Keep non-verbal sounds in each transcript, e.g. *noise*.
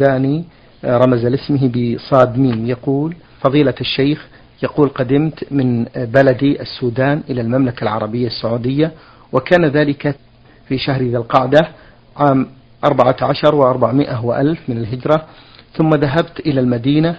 داني رمز لاسمه بصاد ميم. يقول فضيلة الشيخ يقول قدمت من بلدي السودان إلى المملكة العربية السعودية وكان ذلك في شهر ذي القعدة عام أربعة عشر وأربعمائة وألف من الهجرة ثم ذهبت إلى المدينة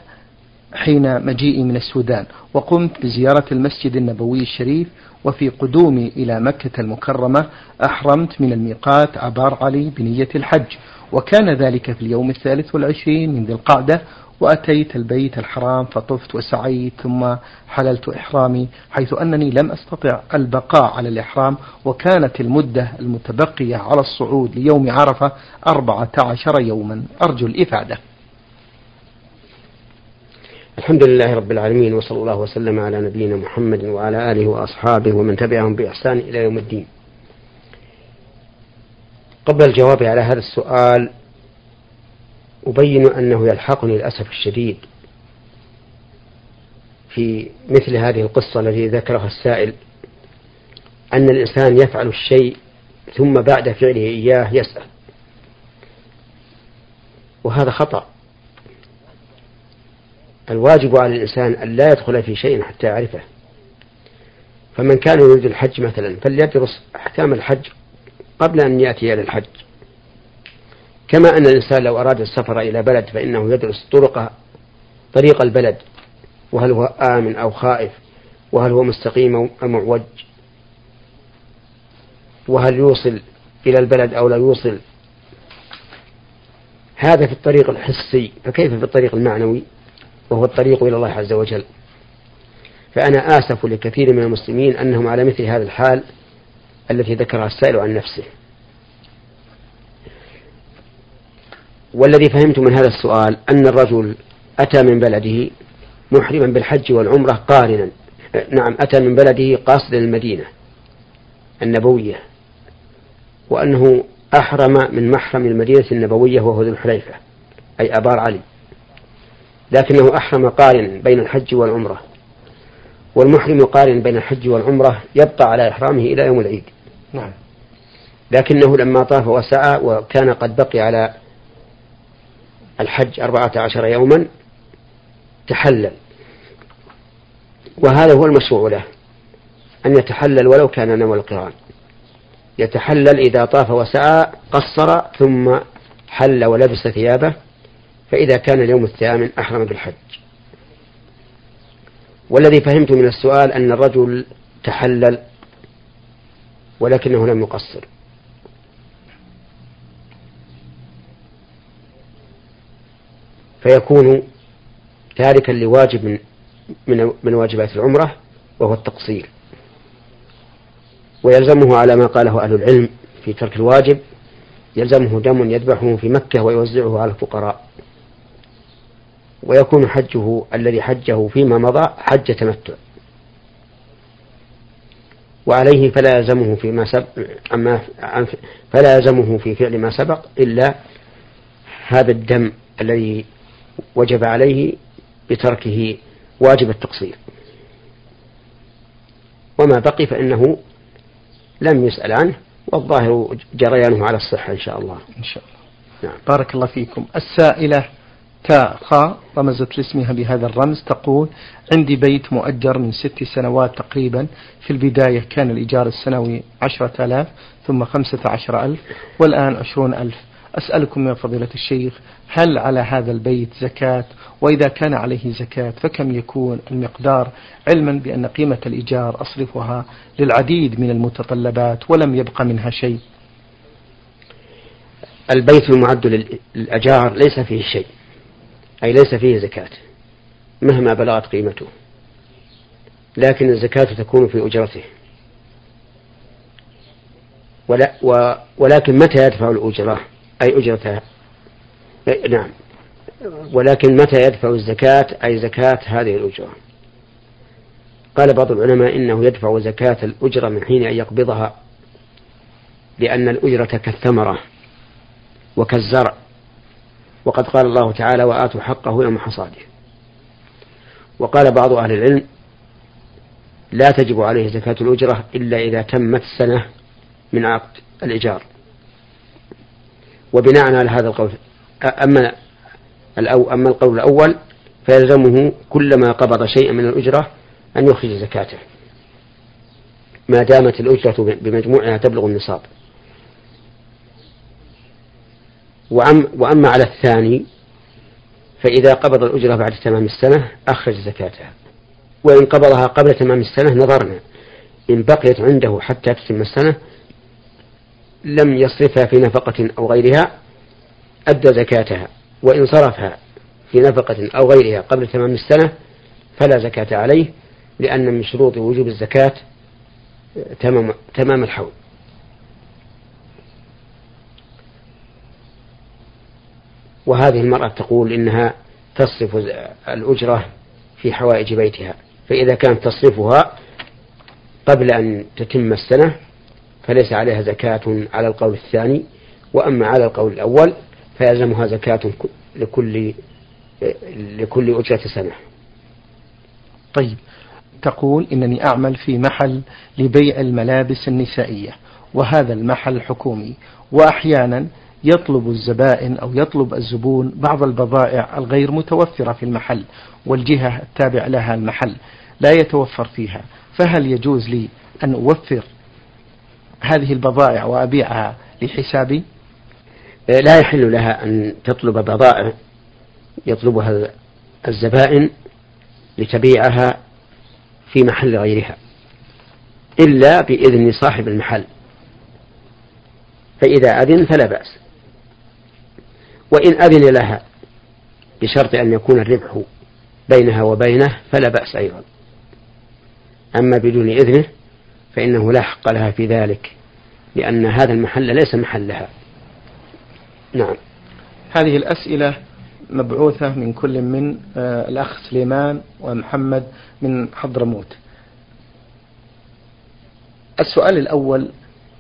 حين مجيئي من السودان وقمت بزيارة المسجد النبوي الشريف وفي قدومي إلى مكة المكرمة أحرمت من الميقات عبار علي بنية الحج وكان ذلك في اليوم الثالث والعشرين من ذي القعدة وأتيت البيت الحرام فطفت وسعيت ثم حللت إحرامي حيث أنني لم أستطع البقاء على الإحرام وكانت المدة المتبقية على الصعود ليوم عرفة أربعة عشر يوما. أرجو الإفادة. الحمد لله رب العالمين وصلى الله وسلم على نبينا محمد وعلى آله وأصحابه ومن تبعهم بإحسان إلى يوم الدين. قبل الجواب على هذا السؤال أبين أنه يلحقني للأسف الشديد في مثل هذه القصة التي ذكرها السائل أن الإنسان يفعل الشيء ثم بعد فعله إياه يسأل. وهذا خطأ. الواجب على الإنسان أن لا يدخل في شيء حتى يعرفه. فمن كان يريد الحج مثلا فليدرس أحكام الحج قبل أن يأتي إلى الحج. كما أن الإنسان لو أراد السفر إلى بلد فإنه يدرس طرق طريق البلد. وهل هو آمن أو خائف؟ وهل هو مستقيم أو معوج؟ وهل يوصل إلى البلد أو لا يوصل؟ هذا في الطريق الحسي. فكيف في الطريق المعنوي؟ وهو الطريق إلى الله عز وجل. فأنا آسف لكثير من المسلمين أنهم على مثل هذا الحال التي ذكرها السائل عن نفسه. والذي فهمت من هذا السؤال أن الرجل أتى من بلده محرما بالحج والعمرة قارنا. نعم أتى من بلده قاصدا المدينة النبوية وأنه أحرم من محرم المدينة النبوية وهو ذو الحليفة أي أبار علي. لكنه أحرم قارنا بين الحج والعمرة. والمحرم قارن بين الحج والعمرة يبقى على إحرامه إلى يوم العيد. نعم. لكنه لما طاف وسعى وكان قد بقي على الحج أربعة عشر يوما تحلل. وهذا هو المشروع له أن يتحلل ولو كان نوى القرآن. يتحلل إذا طاف وسعى قصر ثم حل ولبس ثيابه فإذا كان اليوم الثامن أحرم بالحج. والذي فهمت من السؤال أن الرجل تحلل ولكنه لم يقصر. فيكون تاركا لواجب من من من واجبات العمرة وهو التقصير. ويلزمه على ما قاله أهل العلم في ترك الواجب يلزمه دم يذبحه في مكة ويوزعه على الفقراء. ويكون حجه الذي حجه فيما مضى حج تمتع. وعليه فلا يلزمه فيما سبق فلا يلزمه في فعل ما سبق إلا هذا الدم الذي وجب عليه بتركه واجب التقصير. وما بقي فإنه لم يسأل عنه والظاهر جريانه على الصحة إن شاء الله. إن شاء الله. نعم. بارك الله فيكم. السائلة تاء خاء رمزت لاسمها بهذا الرمز تقول عندي بيت مؤجر من ست سنوات تقريبا. في البداية كان الإيجار السنوي عشرة آلاف ثم خمسة عشر ألف والآن عشرون ألف. أسألكم يا فضيلة الشيخ هل على هذا البيت زكاة؟ وإذا كان عليه زكاة فكم يكون المقدار؟ علما بأن قيمة الإيجار أصرفها للعديد من المتطلبات ولم يبق منها شيء. البيت المعد للأجار ليس فيه شيء. أي ليس فيه زكاة مهما بلغت قيمته. لكن الزكاة تكون في أجرته. ولا و ولكن متى يدفع الأجرة؟ أي أجرتها؟ نعم. ولكن متى يدفع الزكاة؟ أي زكاة هذه الأجرة. قال بعض العلماء إنه يدفع زكاة الأجرة من حين أن يقبضها لأن الأجرة كالثمرة وكالزرع. وقد قال الله تعالى وآتوا حقه يوم حصاده. وقال بعض أهل العلم لا تجب عليه زكاة الأجرة إلا إذا تمت سنة من عقد الإيجار. وبناء على هذا القول أما الأو أما القول الأول فيلزمه كلما قبض شيئا من الأجرة أن يخرج زكاته. ما دامت الأجرة بمجموعها تبلغ النصاب. وأما على الثاني فإذا قبض الأجرة بعد تمام السنة أخرج زكاتها. وإن قبضها قبل تمام السنة نظرنا. إن بقيت عنده حتى تتم السنة لم يصرفها في نفقة أو غيرها أدى زكاتها. وإن صرفها في نفقة أو غيرها قبل تمام السنة فلا زكاة عليه لأن من شروط وجوب الزكاة تمام تمام الحول. وهذه المرأة تقول إنها تصرف الأجرة في حوائج بيتها فإذا كانت تصرفها قبل أن تتم السنة فليس عليها زكاة على القول الثاني وأما على القول الأول فيلزمها زكاة لكل لكل أجرة سنة. طيب تقول إنني أعمل في محل لبيع الملابس النسائية وهذا المحل حكومي وأحيانا يطلب الزبائن أو يطلب الزبون بعض البضائع الغير متوفرة في المحل والجهة التابع لها المحل لا يتوفر فيها. فهل يجوز لي أن أوفر هذه البضائع وأبيعها لحسابي؟ لا يحل لها أن تطلب بضائع يطلبها الزبائن لتبيعها في محل غيرها إلا بإذن صاحب المحل. فإذا أذن فلا بأس. وإن أذن لها بشرط أن يكون الربح بينها وبينه فلا بأس أيضا. أما بدون إذنه فإنه لا حق لها في ذلك لأن هذا المحل ليس محلها. نعم. هذه الأسئلة مبعوثة من كل من آه، الأخ سليمان ومحمد من حضرموت. السؤال الأول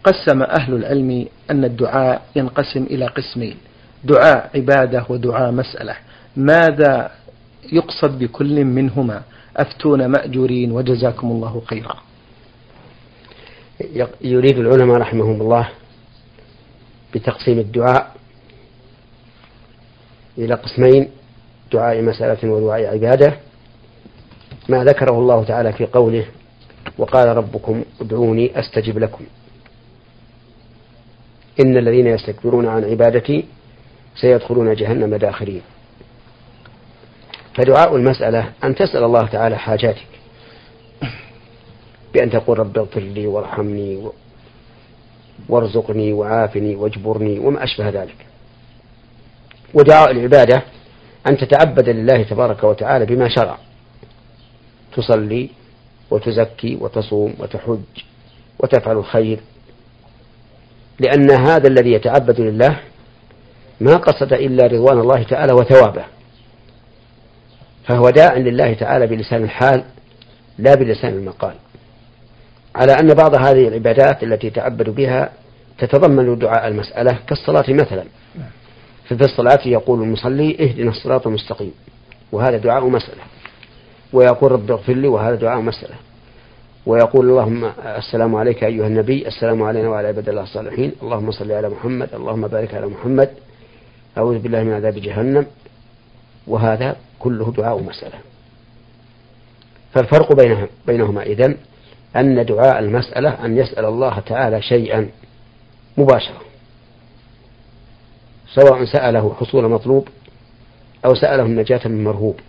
قسم أهل العلم أن الدعاء ينقسم إلى قسمين. دعاء عبادة ودعاء مسألة. ماذا يقصد بكل منهما؟ أفتون مأجورين وجزاكم الله خيرا. يريد العلماء رحمهم الله بتقسيم الدعاء إلى قسمين دعاء مسألة ودعاء عبادة. ما ذكره الله تعالى في قوله وقال ربكم ادعوني أستجب لكم. إن الذين يستكبرون عن عبادتي سيدخلون جهنم داخرين. فدعاء المسألة أن تسأل الله تعالى حاجاتك. بأن تقول رب اغفر لي وارحمني وارزقني وعافني واجبرني وما أشبه ذلك. ودعاء العبادة أن تتعبد لله تبارك وتعالى بما شرع. تصلي وتزكي وتصوم وتحج وتفعل الخير. لأن هذا الذي يتعبد لله ما قصد إلا رضوان الله تعالى وثوابه. فهو داع لله تعالى بلسان الحال لا بلسان المقال. على أن بعض هذه العبادات التي يتعبد بها تتضمن دعاء المسألة كالصلاة مثلا. ففي الصلاة يقول المصلي اهدنا الصراط المستقيم وهذا دعاء مسألة. ويقول رب اغفر لي وهذا دعاء مسألة. ويقول اللهم السلام عليك أيها النبي السلام علينا وعلى عباد الله الصالحين. اللهم صل على محمد اللهم بارك على محمد. أعوذ بالله من عذاب جهنم وهذا كله دعاء مسألة. فالفرق بينهم بينهما إذن أن دعاء المسألة أن يسأل الله تعالى شيئا مباشرة سواء سأله حصول مطلوب أو سأله النجاة من مرهوب.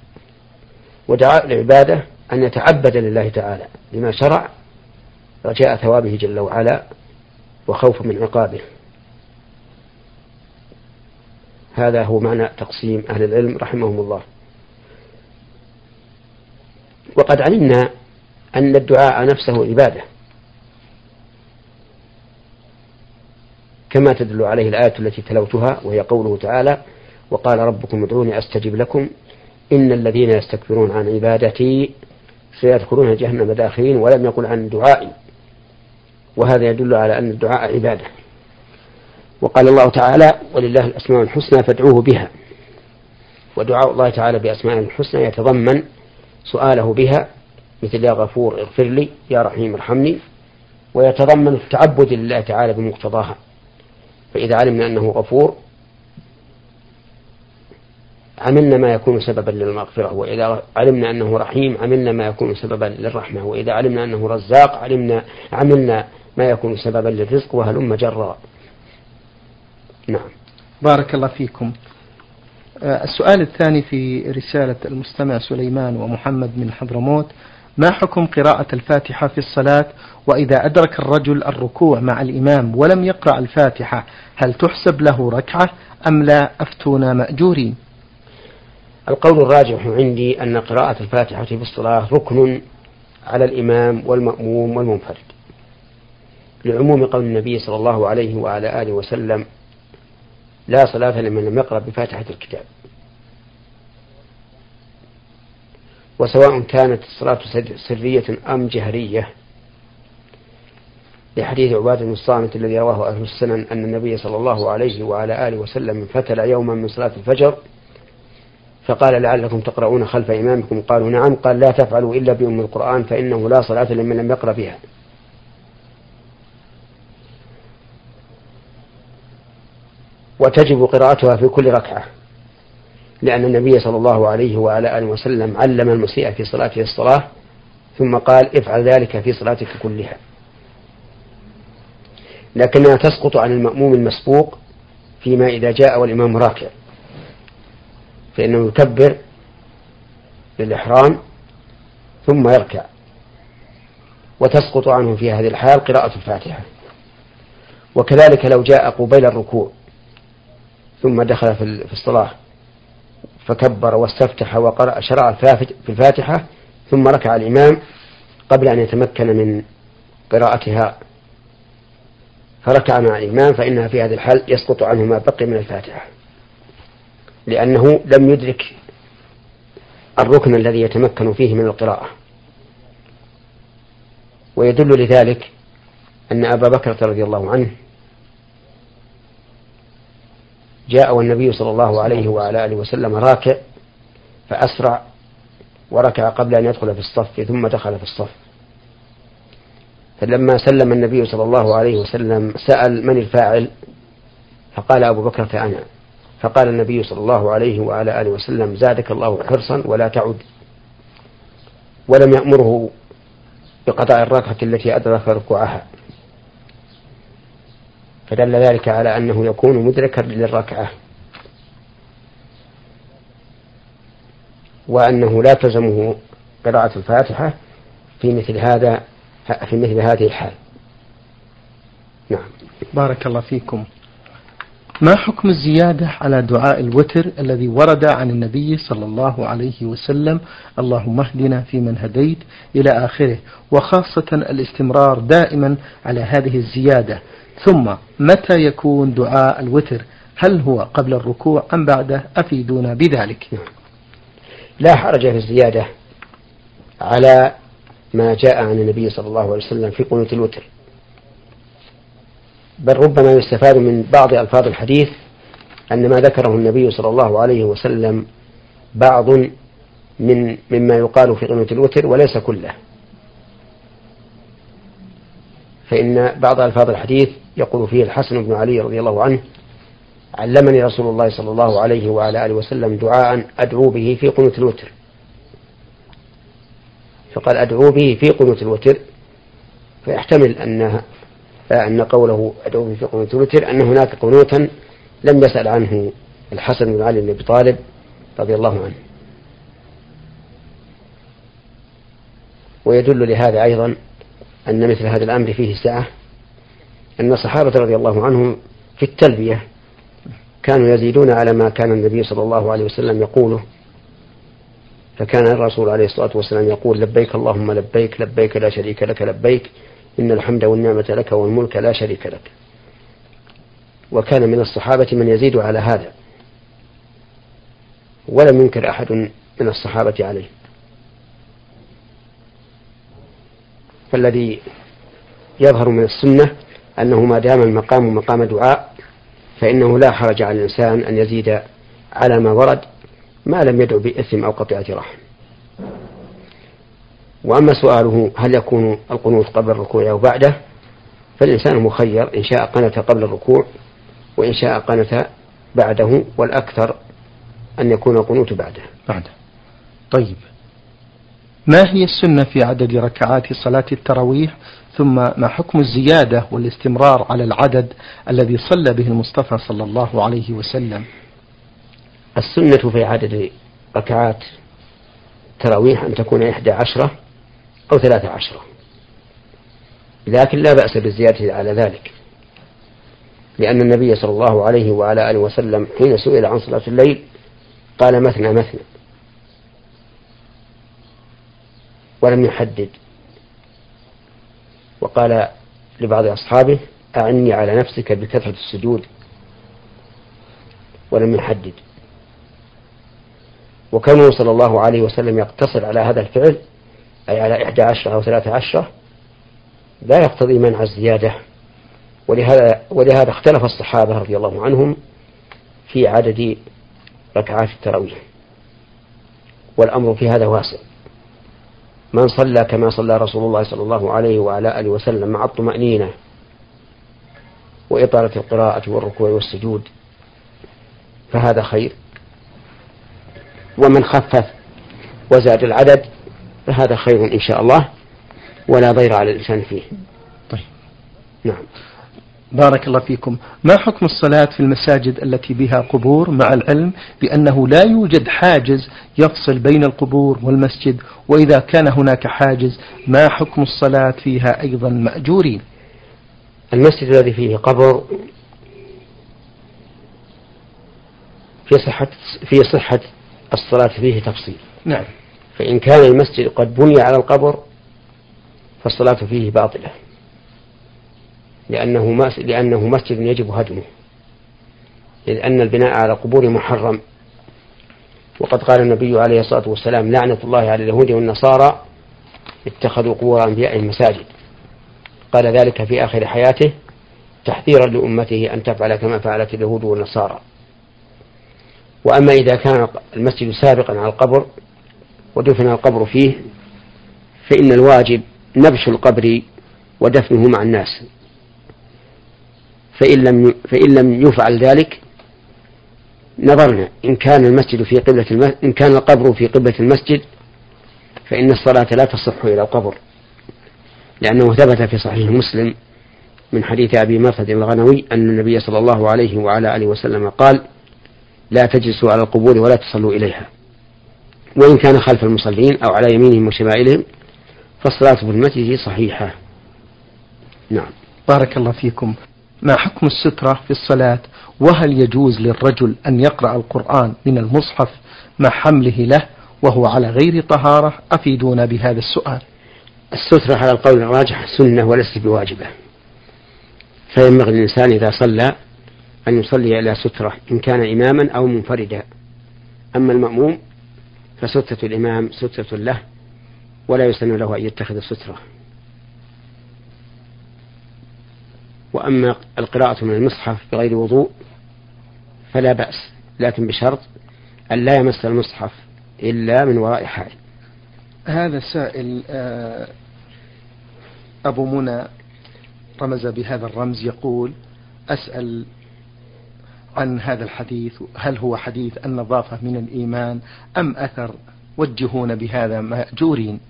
ودعاء العبادة أن يتعبد لله تعالى لما شرع رجاء ثوابه جل وعلا وخوفا من عقابه. هذا هو معنى تقسيم أهل العلم رحمهم الله. وقد علمنا أن الدعاء نفسه عبادة. كما تدل عليه الآية التي تلوتها وهي قوله تعالى وقال ربكم ادعوني أستجب لكم. إن الذين يستكبرون عن عبادتي سيدخلون جهنم داخلين ولم يقل عن دعائي. وهذا يدل على أن الدعاء عبادة. وقال الله تعالى ولله الأسماء الحسنى فادعوه بها. ودعاء الله تعالى بأسماء الحسنى يتضمن سؤاله بها مثل يا غفور اغفر لي يا رحيم ارحمني ويتضمن التعبد لله تعالى بمقتضاها. فإذا علمنا أنه غفور عملنا ما يكون سببا للمغفرة وإذا علمنا أنه رحيم عملنا ما يكون سببا للرحمة وإذا علمنا أنه رزاق علمنا عملنا ما يكون سببا للرزق وهلم جرا. نعم. بارك الله فيكم. آه، السؤال الثاني في رسالة المستمع سليمان ومحمد من حضرموت. ما حكم قراءة الفاتحة في الصلاة؟ وإذا أدرك الرجل الركوع مع الإمام ولم يقرأ الفاتحة هل تحسب له ركعة أم لا؟ أفتونا مأجورين. القول الراجح عندي أن قراءة الفاتحة في الصلاة ركن على الإمام والمأموم والمنفرد. لعموم قول النبي صلى الله عليه وعلى آله وسلم لا صلاة لمن لم يقرأ بفاتحة الكتاب. وسواء كانت الصلاة سرية أم جهرية. لحديث عبادة بن الصامت الذي رواه أهل السنن أن النبي صلى الله عليه وعلى آله وسلم فتل يوما من صلاة الفجر فقال لعلكم تقرؤون خلف إمامكم. قالوا نعم. قال لا تفعلوا إلا بأم القرآن فإنه لا صلاة لمن لم يقرأ بها. وتجب قراءتها في كل ركعة لأن النبي صلى الله عليه وعلى آله وسلم علم المسيء في صلاته الصلاة ثم قال افعل ذلك في صلاتك كلها. لكنها تسقط عن المأموم المسبوق فيما إذا جاء والإمام راكع فإنه يكبر للإحرام ثم يركع وتسقط عنه في هذه الحال قراءة الفاتحة. وكذلك لو جاء قبيل الركوع ثم دخل في الصلاة. فكبر واستفتح وقرأ شرع في الفاتحة ثم ركع الإمام قبل أن يتمكن من قراءتها. فركع مع الإمام فإنها في هذه الحال يسقط عنه ما بقي من الفاتحة. لأنه لم يدرك الركن الذي يتمكن فيه من القراءة. ويدل لذلك أن أبا بكر رضي الله عنه جاء والنبي صلى الله عليه وعلى آله وسلم راكع فأسرع وركع قبل أن يدخل في الصف ثم دخل في الصف. فلما سلم النبي صلى الله عليه وسلم سأل من الفاعل؟ فقال أبو بكر فأنا. فقال النبي صلى الله عليه وعلى آله وسلم زادك الله حرصا ولا تعد. ولم يأمره بقضاء الركعة التي أدرك ركوعها. فدل ذلك على أنه يكون مدركا للركعة. وأنه لا تلزمه قراءة الفاتحة في مثل هذا في مثل هذه الحال. نعم. بارك الله فيكم. ما حكم الزيادة على دعاء الوتر الذي ورد عن النبي صلى الله عليه وسلم؟ اللهم اهدنا فيمن هديت إلى آخره وخاصة الاستمرار دائما على هذه الزيادة. ثم متى يكون دعاء الوتر؟ هل هو قبل الركوع أم بعده؟ أفيدونا بذلك. لا حرج في الزيادة على ما جاء عن النبي صلى الله عليه وسلم في قنوت الوتر. بل ربما يستفاد من بعض ألفاظ الحديث أن ما ذكره النبي صلى الله عليه وسلم بعض من مما يقال في قنوت الوتر وليس كله. فإن بعض ألفاظ الحديث يقول فيه الحسن بن علي رضي الله عنه علمني رسول الله صلى الله عليه وعلى آله وسلم دعاء أدعو به في قنوت الوتر. فقال أدعو به في قنوت الوتر فيحتمل أن أن قوله أدعو به في قنوت الوتر أن هناك قنوتا لم يسأل عنه الحسن بن علي بن أبي طالب رضي الله عنه. ويدل لهذا أيضا أن مثل هذا الأمر فيه سعة أن الصحابة رضي الله عنهم في التلبية كانوا يزيدون على ما كان النبي صلى الله عليه وسلم يقوله. فكان الرسول عليه الصلاة والسلام يقول لبيك اللهم لبيك لبيك لا شريك لك لبيك إن الحمد والنعمة لك والملك لا شريك لك. وكان من الصحابة من يزيد على هذا ولم ينكر أحد من الصحابة عليه. فالذي يظهر من السنة أنه ما دام المقام مقام دعاء فإنه لا حرج على الإنسان أن يزيد على ما ورد ما لم يدعو بإثم أو قطيعة رحم. وأما سؤاله هل يكون القنوت قبل الركوع أو بعده فالإنسان مخير إن شاء قنت قبل الركوع وإن شاء قنت بعده والأكثر أن يكون القنوت بعده. بعده. طيب. ما هي السنة في عدد ركعات صلاة التراويح؟ ثم ما حكم الزيادة والاستمرار على العدد الذي صلى به المصطفى صلى الله عليه وسلم؟ السنة في عدد ركعات التراويح أن تكون إحدى عشرة أو ثلاثة عشرة. لكن لا بأس بالزيادة على ذلك لأن النبي صلى الله عليه وعلى آله وسلم حين سئل عن صلاة الليل قال مثنى مثنى. ولم يحدد. وقال لبعض أصحابه أعني على نفسك بكثرة السجود. ولم يحدد. وكونه صلى الله عليه وسلم يقتصر على هذا الفعل أي على إحدى عشرة أو ثلاثة عشرة لا يقتضي منع الزيادة. ولهذا ولهذا اختلف الصحابة رضي الله عنهم في عدد ركعات التراويح. والأمر في هذا واسع. من صلى كما صلى رسول الله صلى الله عليه وعلى آله وسلم مع الطمأنينة وإطالة القراءة والركوع والسجود فهذا خير. ومن خفف وزاد العدد فهذا خير إن شاء الله ولا ضير على الإنسان فيه. طيب. نعم. بارك الله فيكم. ما حكم الصلاة في المساجد التي بها قبور مع العلم بأنه لا يوجد حاجز يفصل بين القبور والمسجد؟ وإذا كان هناك حاجز ما حكم الصلاة فيها أيضا مأجورين؟ المسجد الذي فيه قبر في صحة في صحة الصلاة فيه تفصيل. نعم. فإن كان المسجد قد بني على القبر فالصلاة فيه باطلة. لأنه لأنه مسجد يجب هدمه. لأن البناء على القبور محرم. وقد قال النبي عليه الصلاة والسلام لعنة الله على اليهود والنصارى اتخذوا قبور أنبيائهم مساجد قال ذلك في آخر حياته تحذيرا لأمته أن تفعل كما فعلت اليهود والنصارى. وأما إذا كان المسجد سابقا على القبر ودفن القبر فيه فإن الواجب نبش القبر ودفنه مع الناس. فإن لم فإن لم يفعل ذلك نظرنا إن كان المسجد في قبلة المسجد إن كان القبر في قبلة المسجد فإن الصلاة لا تصح إلى القبر لأنه ثبت في صحيح مسلم من حديث أبي مرثد الغنوي أن النبي صلى الله عليه وعلى آله وسلم قال لا تجلسوا على القبور ولا تصلوا إليها. وإن كان خلف المصلين أو على يمينهم وشمائلهم فالصلاة في المسجد صحيحة. نعم. بارك الله فيكم. ما حكم السترة في الصلاة؟ وهل يجوز للرجل أن يقرأ القرآن من المصحف مع حمله له وهو على غير طهارة؟ أفيدونا بهذا السؤال. السترة على القول الراجح سنة وليست بواجبة. فينبغي الإنسان إذا صلى أن يصلي إلى سترة إن كان إماما أو منفردا. أما المأموم فسترة الإمام سترة له ولا يسن له أن يتخذ سترة وأما القراءة من المصحف بغير وضوء فلا بأس لكن بشرط أن لا يمس المصحف إلا من وراء حائل. هذا سائل آه، أبو منى رمز بهذا الرمز يقول أسأل عن هذا الحديث هل هو حديث النظافة من الإيمان أم أثر وجهون بهذا مأجورين؟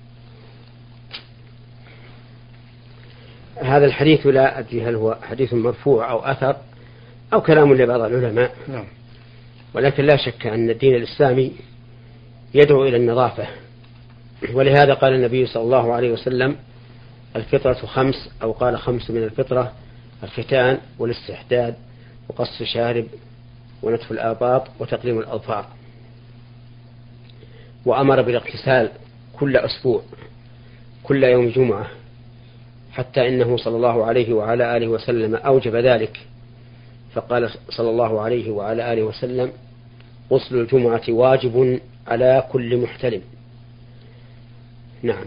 هذا الحديث لا أدري هل هو حديث مرفوع أو أثر أو كلام لبعض العلماء. نعم. ولكن لا شك أن الدين الإسلامي يدعو إلى النظافة. ولهذا قال النبي صلى الله عليه وسلم الفطرة خمس أو قال خمس من الفطرة الختان والاستحداد وقص الشارب ونتف الآباط وتقليم الأظفار. وأمر بالاغتسال كل أسبوع كل يوم جمعة حتى إنه صلى الله عليه وعلى آله وسلم أوجب ذلك. فقال صلى الله عليه وعلى آله وسلم غسل الجمعة واجب على كل محتلم نعم.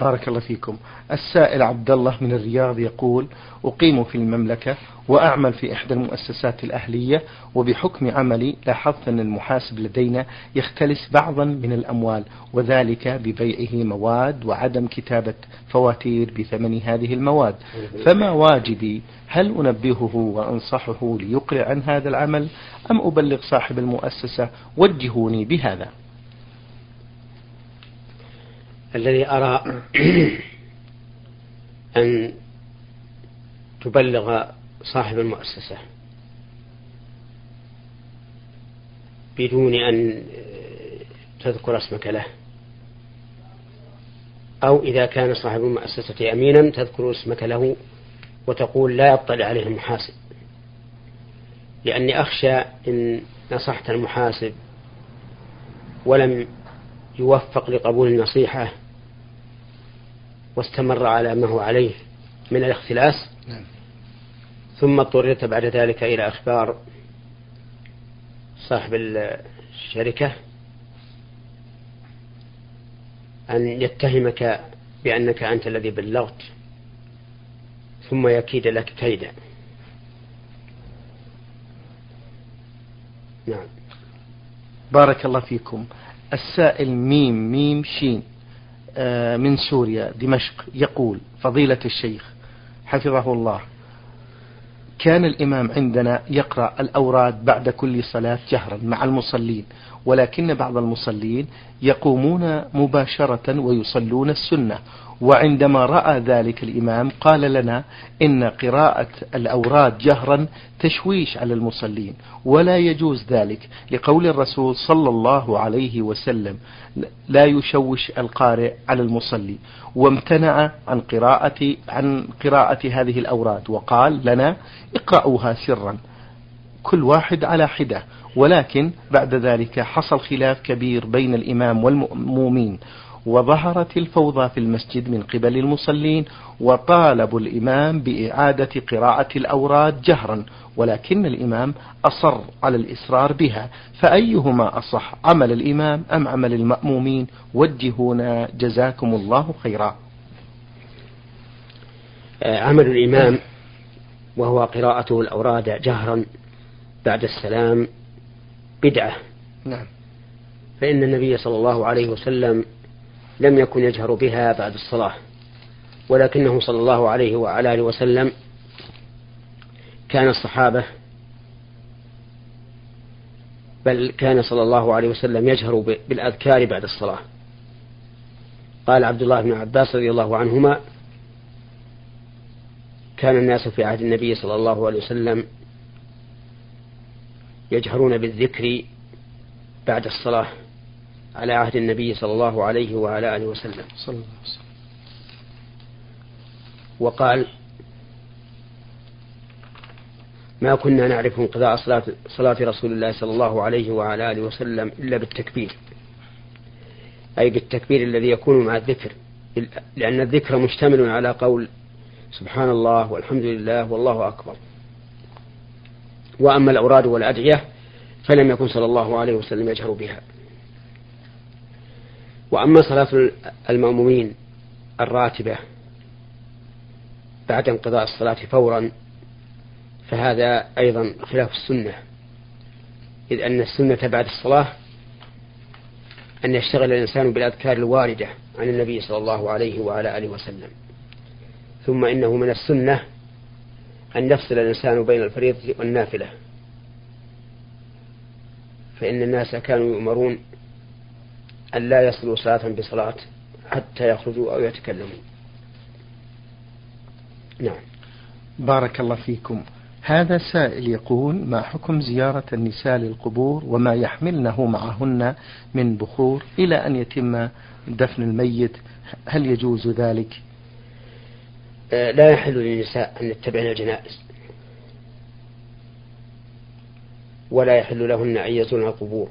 بارك الله فيكم. السائل عبد الله من الرياض يقول أقيم في المملكة وأعمل في إحدى المؤسسات الأهلية وبحكم عملي لاحظت أن المحاسب لدينا يختلس بعضا من الأموال وذلك ببيعه مواد وعدم كتابة فواتير بثمن هذه المواد. فما واجبي؟ هل أنبهه وأنصحه ليقلع عن هذا العمل أم أبلغ صاحب المؤسسة وجهوني بهذا؟ الذي أرى *clears throat* أن تبلغ صاحب المؤسسة بدون أن تذكر اسمك له أو إذا كان صاحب المؤسسة أمينا تذكر اسمك له وتقول لا يطلع عليه المحاسب. لأني أخشى إن نصحت المحاسب ولم يوفق لقبول النصيحة واستمر على ما هو عليه من الاختلاس. نعم. ثم اضطررت بعد ذلك إلى أخبار صاحب الشركة أن يتهمك بأنك أنت الذي بلغت ثم يكيد لك كيدا نعم. بارك الله فيكم. السائل ميم ميم شين. من سوريا دمشق يقول فضيلة الشيخ حفظه الله كان الإمام عندنا يقرأ الأوراد بعد كل صلاة جهرا مع المصلين ولكن بعض المصلين يقومون مباشرة ويصلون السنة وعندما رأى ذلك الإمام قال لنا إن قراءة الأوراد جهرا تشويش على المصلين ولا يجوز ذلك لقول الرسول صلى الله عليه وسلم لا يشوش القارئ على المصلي. وامتنع عن قراءة عن قراءة هذه الأوراد وقال لنا اقرأوها سرا. كل واحد على حدة. ولكن بعد ذلك حصل خلاف كبير بين الإمام والمؤمنين. وظهرت الفوضى في المسجد من قبل المصلين وطالبوا الإمام بإعادة قراءة الأوراد جهرا ولكن الإمام أصر على الإصرار بها. فأيهما أصح عمل الإمام أم عمل المأمومين؟ وجهونا جزاكم الله خيرا. آه، عمل الإمام وهو قراءته الأوراد جهرا بعد السلام بدعة. نعم. فإن النبي صلى الله عليه وسلم لم يكن يجهر بها بعد الصلاة. ولكنه صلى الله عليه وعلى آله وسلم كان الصحابة بل كان صلى الله عليه وسلم يجهر بالأذكار بعد الصلاة. قال عبد الله بن عباس رضي الله عنهما كان الناس في عهد النبي صلى الله عليه وسلم يجهرون بالذكر بعد الصلاة. على عهد النبي صلى الله عليه وعلى آله وسلم. صلى الله عليه وسلم. وقال ما كنا نعرف انقضاء صلاة, صلاة رسول الله صلى الله عليه وعلى آله وسلم إلا بالتكبير. أي بالتكبير الذي يكون مع الذكر لأن الذكر مشتمل على قول سبحان الله والحمد لله والله أكبر. وأما الأوراد والأدعية فلم يكن صلى الله عليه وسلم يجهر بها. وأما صلاة المأمومين الراتبة بعد انقضاء الصلاة فورا فهذا أيضا خلاف السنة إذ أن السنة بعد الصلاة أن يشتغل الإنسان بالأذكار الواردة عن النبي صلى الله عليه وعلى آله وسلم. ثم إنه من السنة أن يفصل الإنسان بين الفريضة والنافلة فإن الناس كانوا يؤمرون أن لا يصلوا صلاة بصلاة حتى يخرجوا أو يتكلموا. نعم. بارك الله فيكم. هذا سائل يقول ما حكم زيارة النساء للقبور وما يحملنه معهن من بخور إلى أن يتم دفن الميت؟ هل يجوز ذلك؟ آه، لا يحل للنساء أن يتبعن الجنائز. ولا يحل لهن أن يزورن القبور.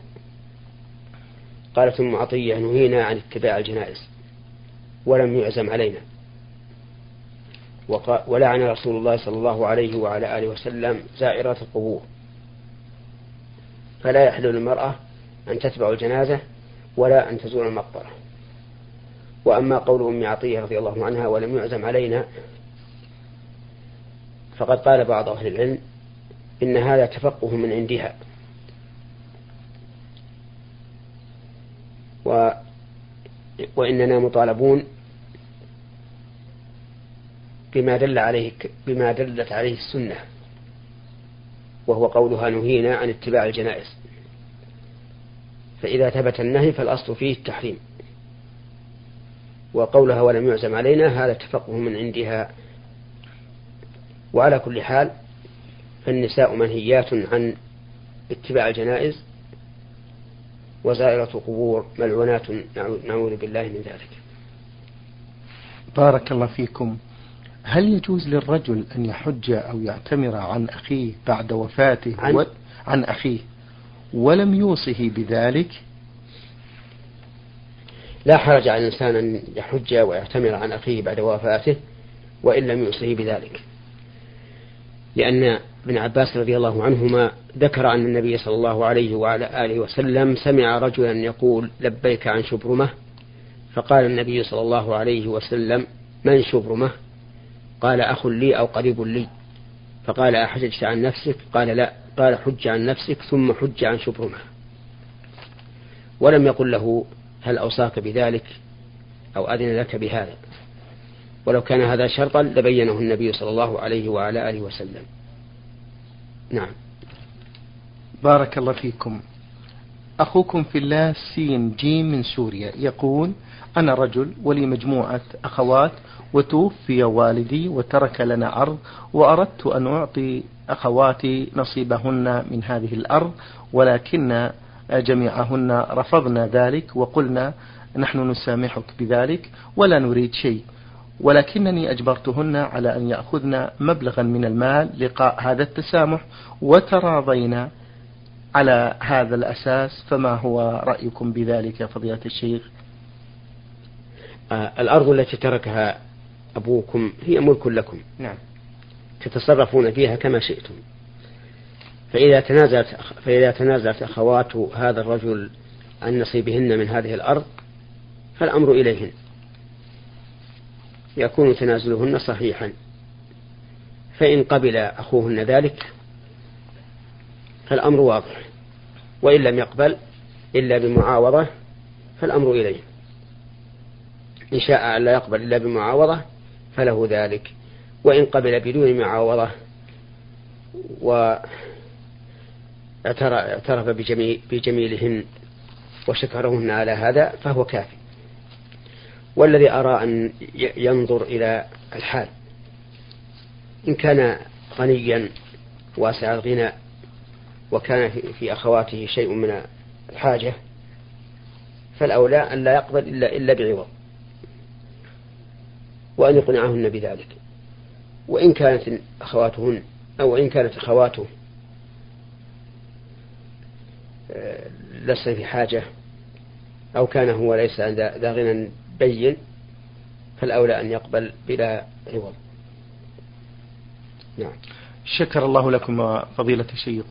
قالت ام عطية نهينا عن اتباع الجنائز ولم يعزم علينا. ولعن رسول الله صلى الله عليه وعلى آله وسلم زائرات القبور. فلا يحل للمرأة أن تتبع الجنازة ولا أن تزور المقبرة. وأما قول أم عطية رضي الله عنها ولم يعزم علينا فقد قال بعض أهل العلم إن هذا تفقه من عندها. و وإننا مطالبون بما دل عليه بما دلت عليه السنة وهو قولها نهينا عن اتباع الجنائز. فإذا ثبت النهي فالأصل فيه التحريم. وقولها ولم يعزم علينا هذا تفقه من عندها. وعلى كل حال فالنساء منهيات عن اتباع الجنائز وزائرة قبور ملعونات نعوذ بالله من ذلك. بارك الله فيكم. هل يجوز للرجل أن يحج أو يعتمر عن أخيه بعد وفاته؟ عن, و... عن أخيه. ولم يوصه بذلك؟ لا حرج على الإنسان أن يحج ويعتمر عن أخيه بعد وفاته وإن لم يوصه بذلك. لأن ابن عباس رضي الله عنهما ذكر أن النبي صلى الله عليه وعلى آله وسلم سمع رجلا يقول لبيك عن شبرمة فقال النبي صلى الله عليه وسلم من شبرمة؟ قال أخ لي أو قريب لي. فقال أحججت عن نفسك؟ قال لا. قال حج عن نفسك ثم حج عن شبرمة. ولم يقل له هل أوصاك بذلك أو أذن لك بهذا. ولو كان هذا شرطا لبينه النبي صلى الله عليه وعلى آله وسلم. نعم. بارك الله فيكم. أخوكم في الله سين جيم من سوريا يقول أنا رجل ولي مجموعة أخوات وتوفي والدي وترك لنا أرض وأردت أن أعطي أخواتي نصيبهن من هذه الأرض ولكن جميعهن رفضنا ذلك وقلنا نحن نسامحك بذلك ولا نريد شيء. ولكنني أجبرتهن على أن يأخذن مبلغا من المال لقاء هذا التسامح وتراضينا على هذا الأساس فما هو رأيكم بذلك يا فضيلة الشيخ؟ آه الأرض التي تركها أبوكم هي ملك لكم. نعم. تتصرفون فيها كما شئتم. فإذا تنازلت فإذا تنازلت أخوات هذا الرجل عن نصيبهن من هذه الأرض فالأمر إليهن. يكون تنازلهن صحيحا. فإن قبل أخوهن ذلك فالأمر واضح. وإن لم يقبل إلا بمعاوضة فالأمر إليه. إن شاء لا يقبل إلا بمعاوضة فله ذلك. وإن قبل بدون معاوضة واعترف بجميل بجميلهن وشكرهن على هذا فهو كافي. والذي أرى أن ينظر إلى الحال. إن كان غنيا واسع الغنى وكان في أخواته شيء من الحاجة فالأولى أن لا يقبل إلا إلا بعوض وأن يقنعهن بذلك. وإن كانت أخواتهن أو إن كانت أخواته آه، لسن في حاجة أو كان هو ليس ذا غنى بين فالأولى أن يقبل بلا عوض. نعم. شكر الله لكم فضيلة الشيخ.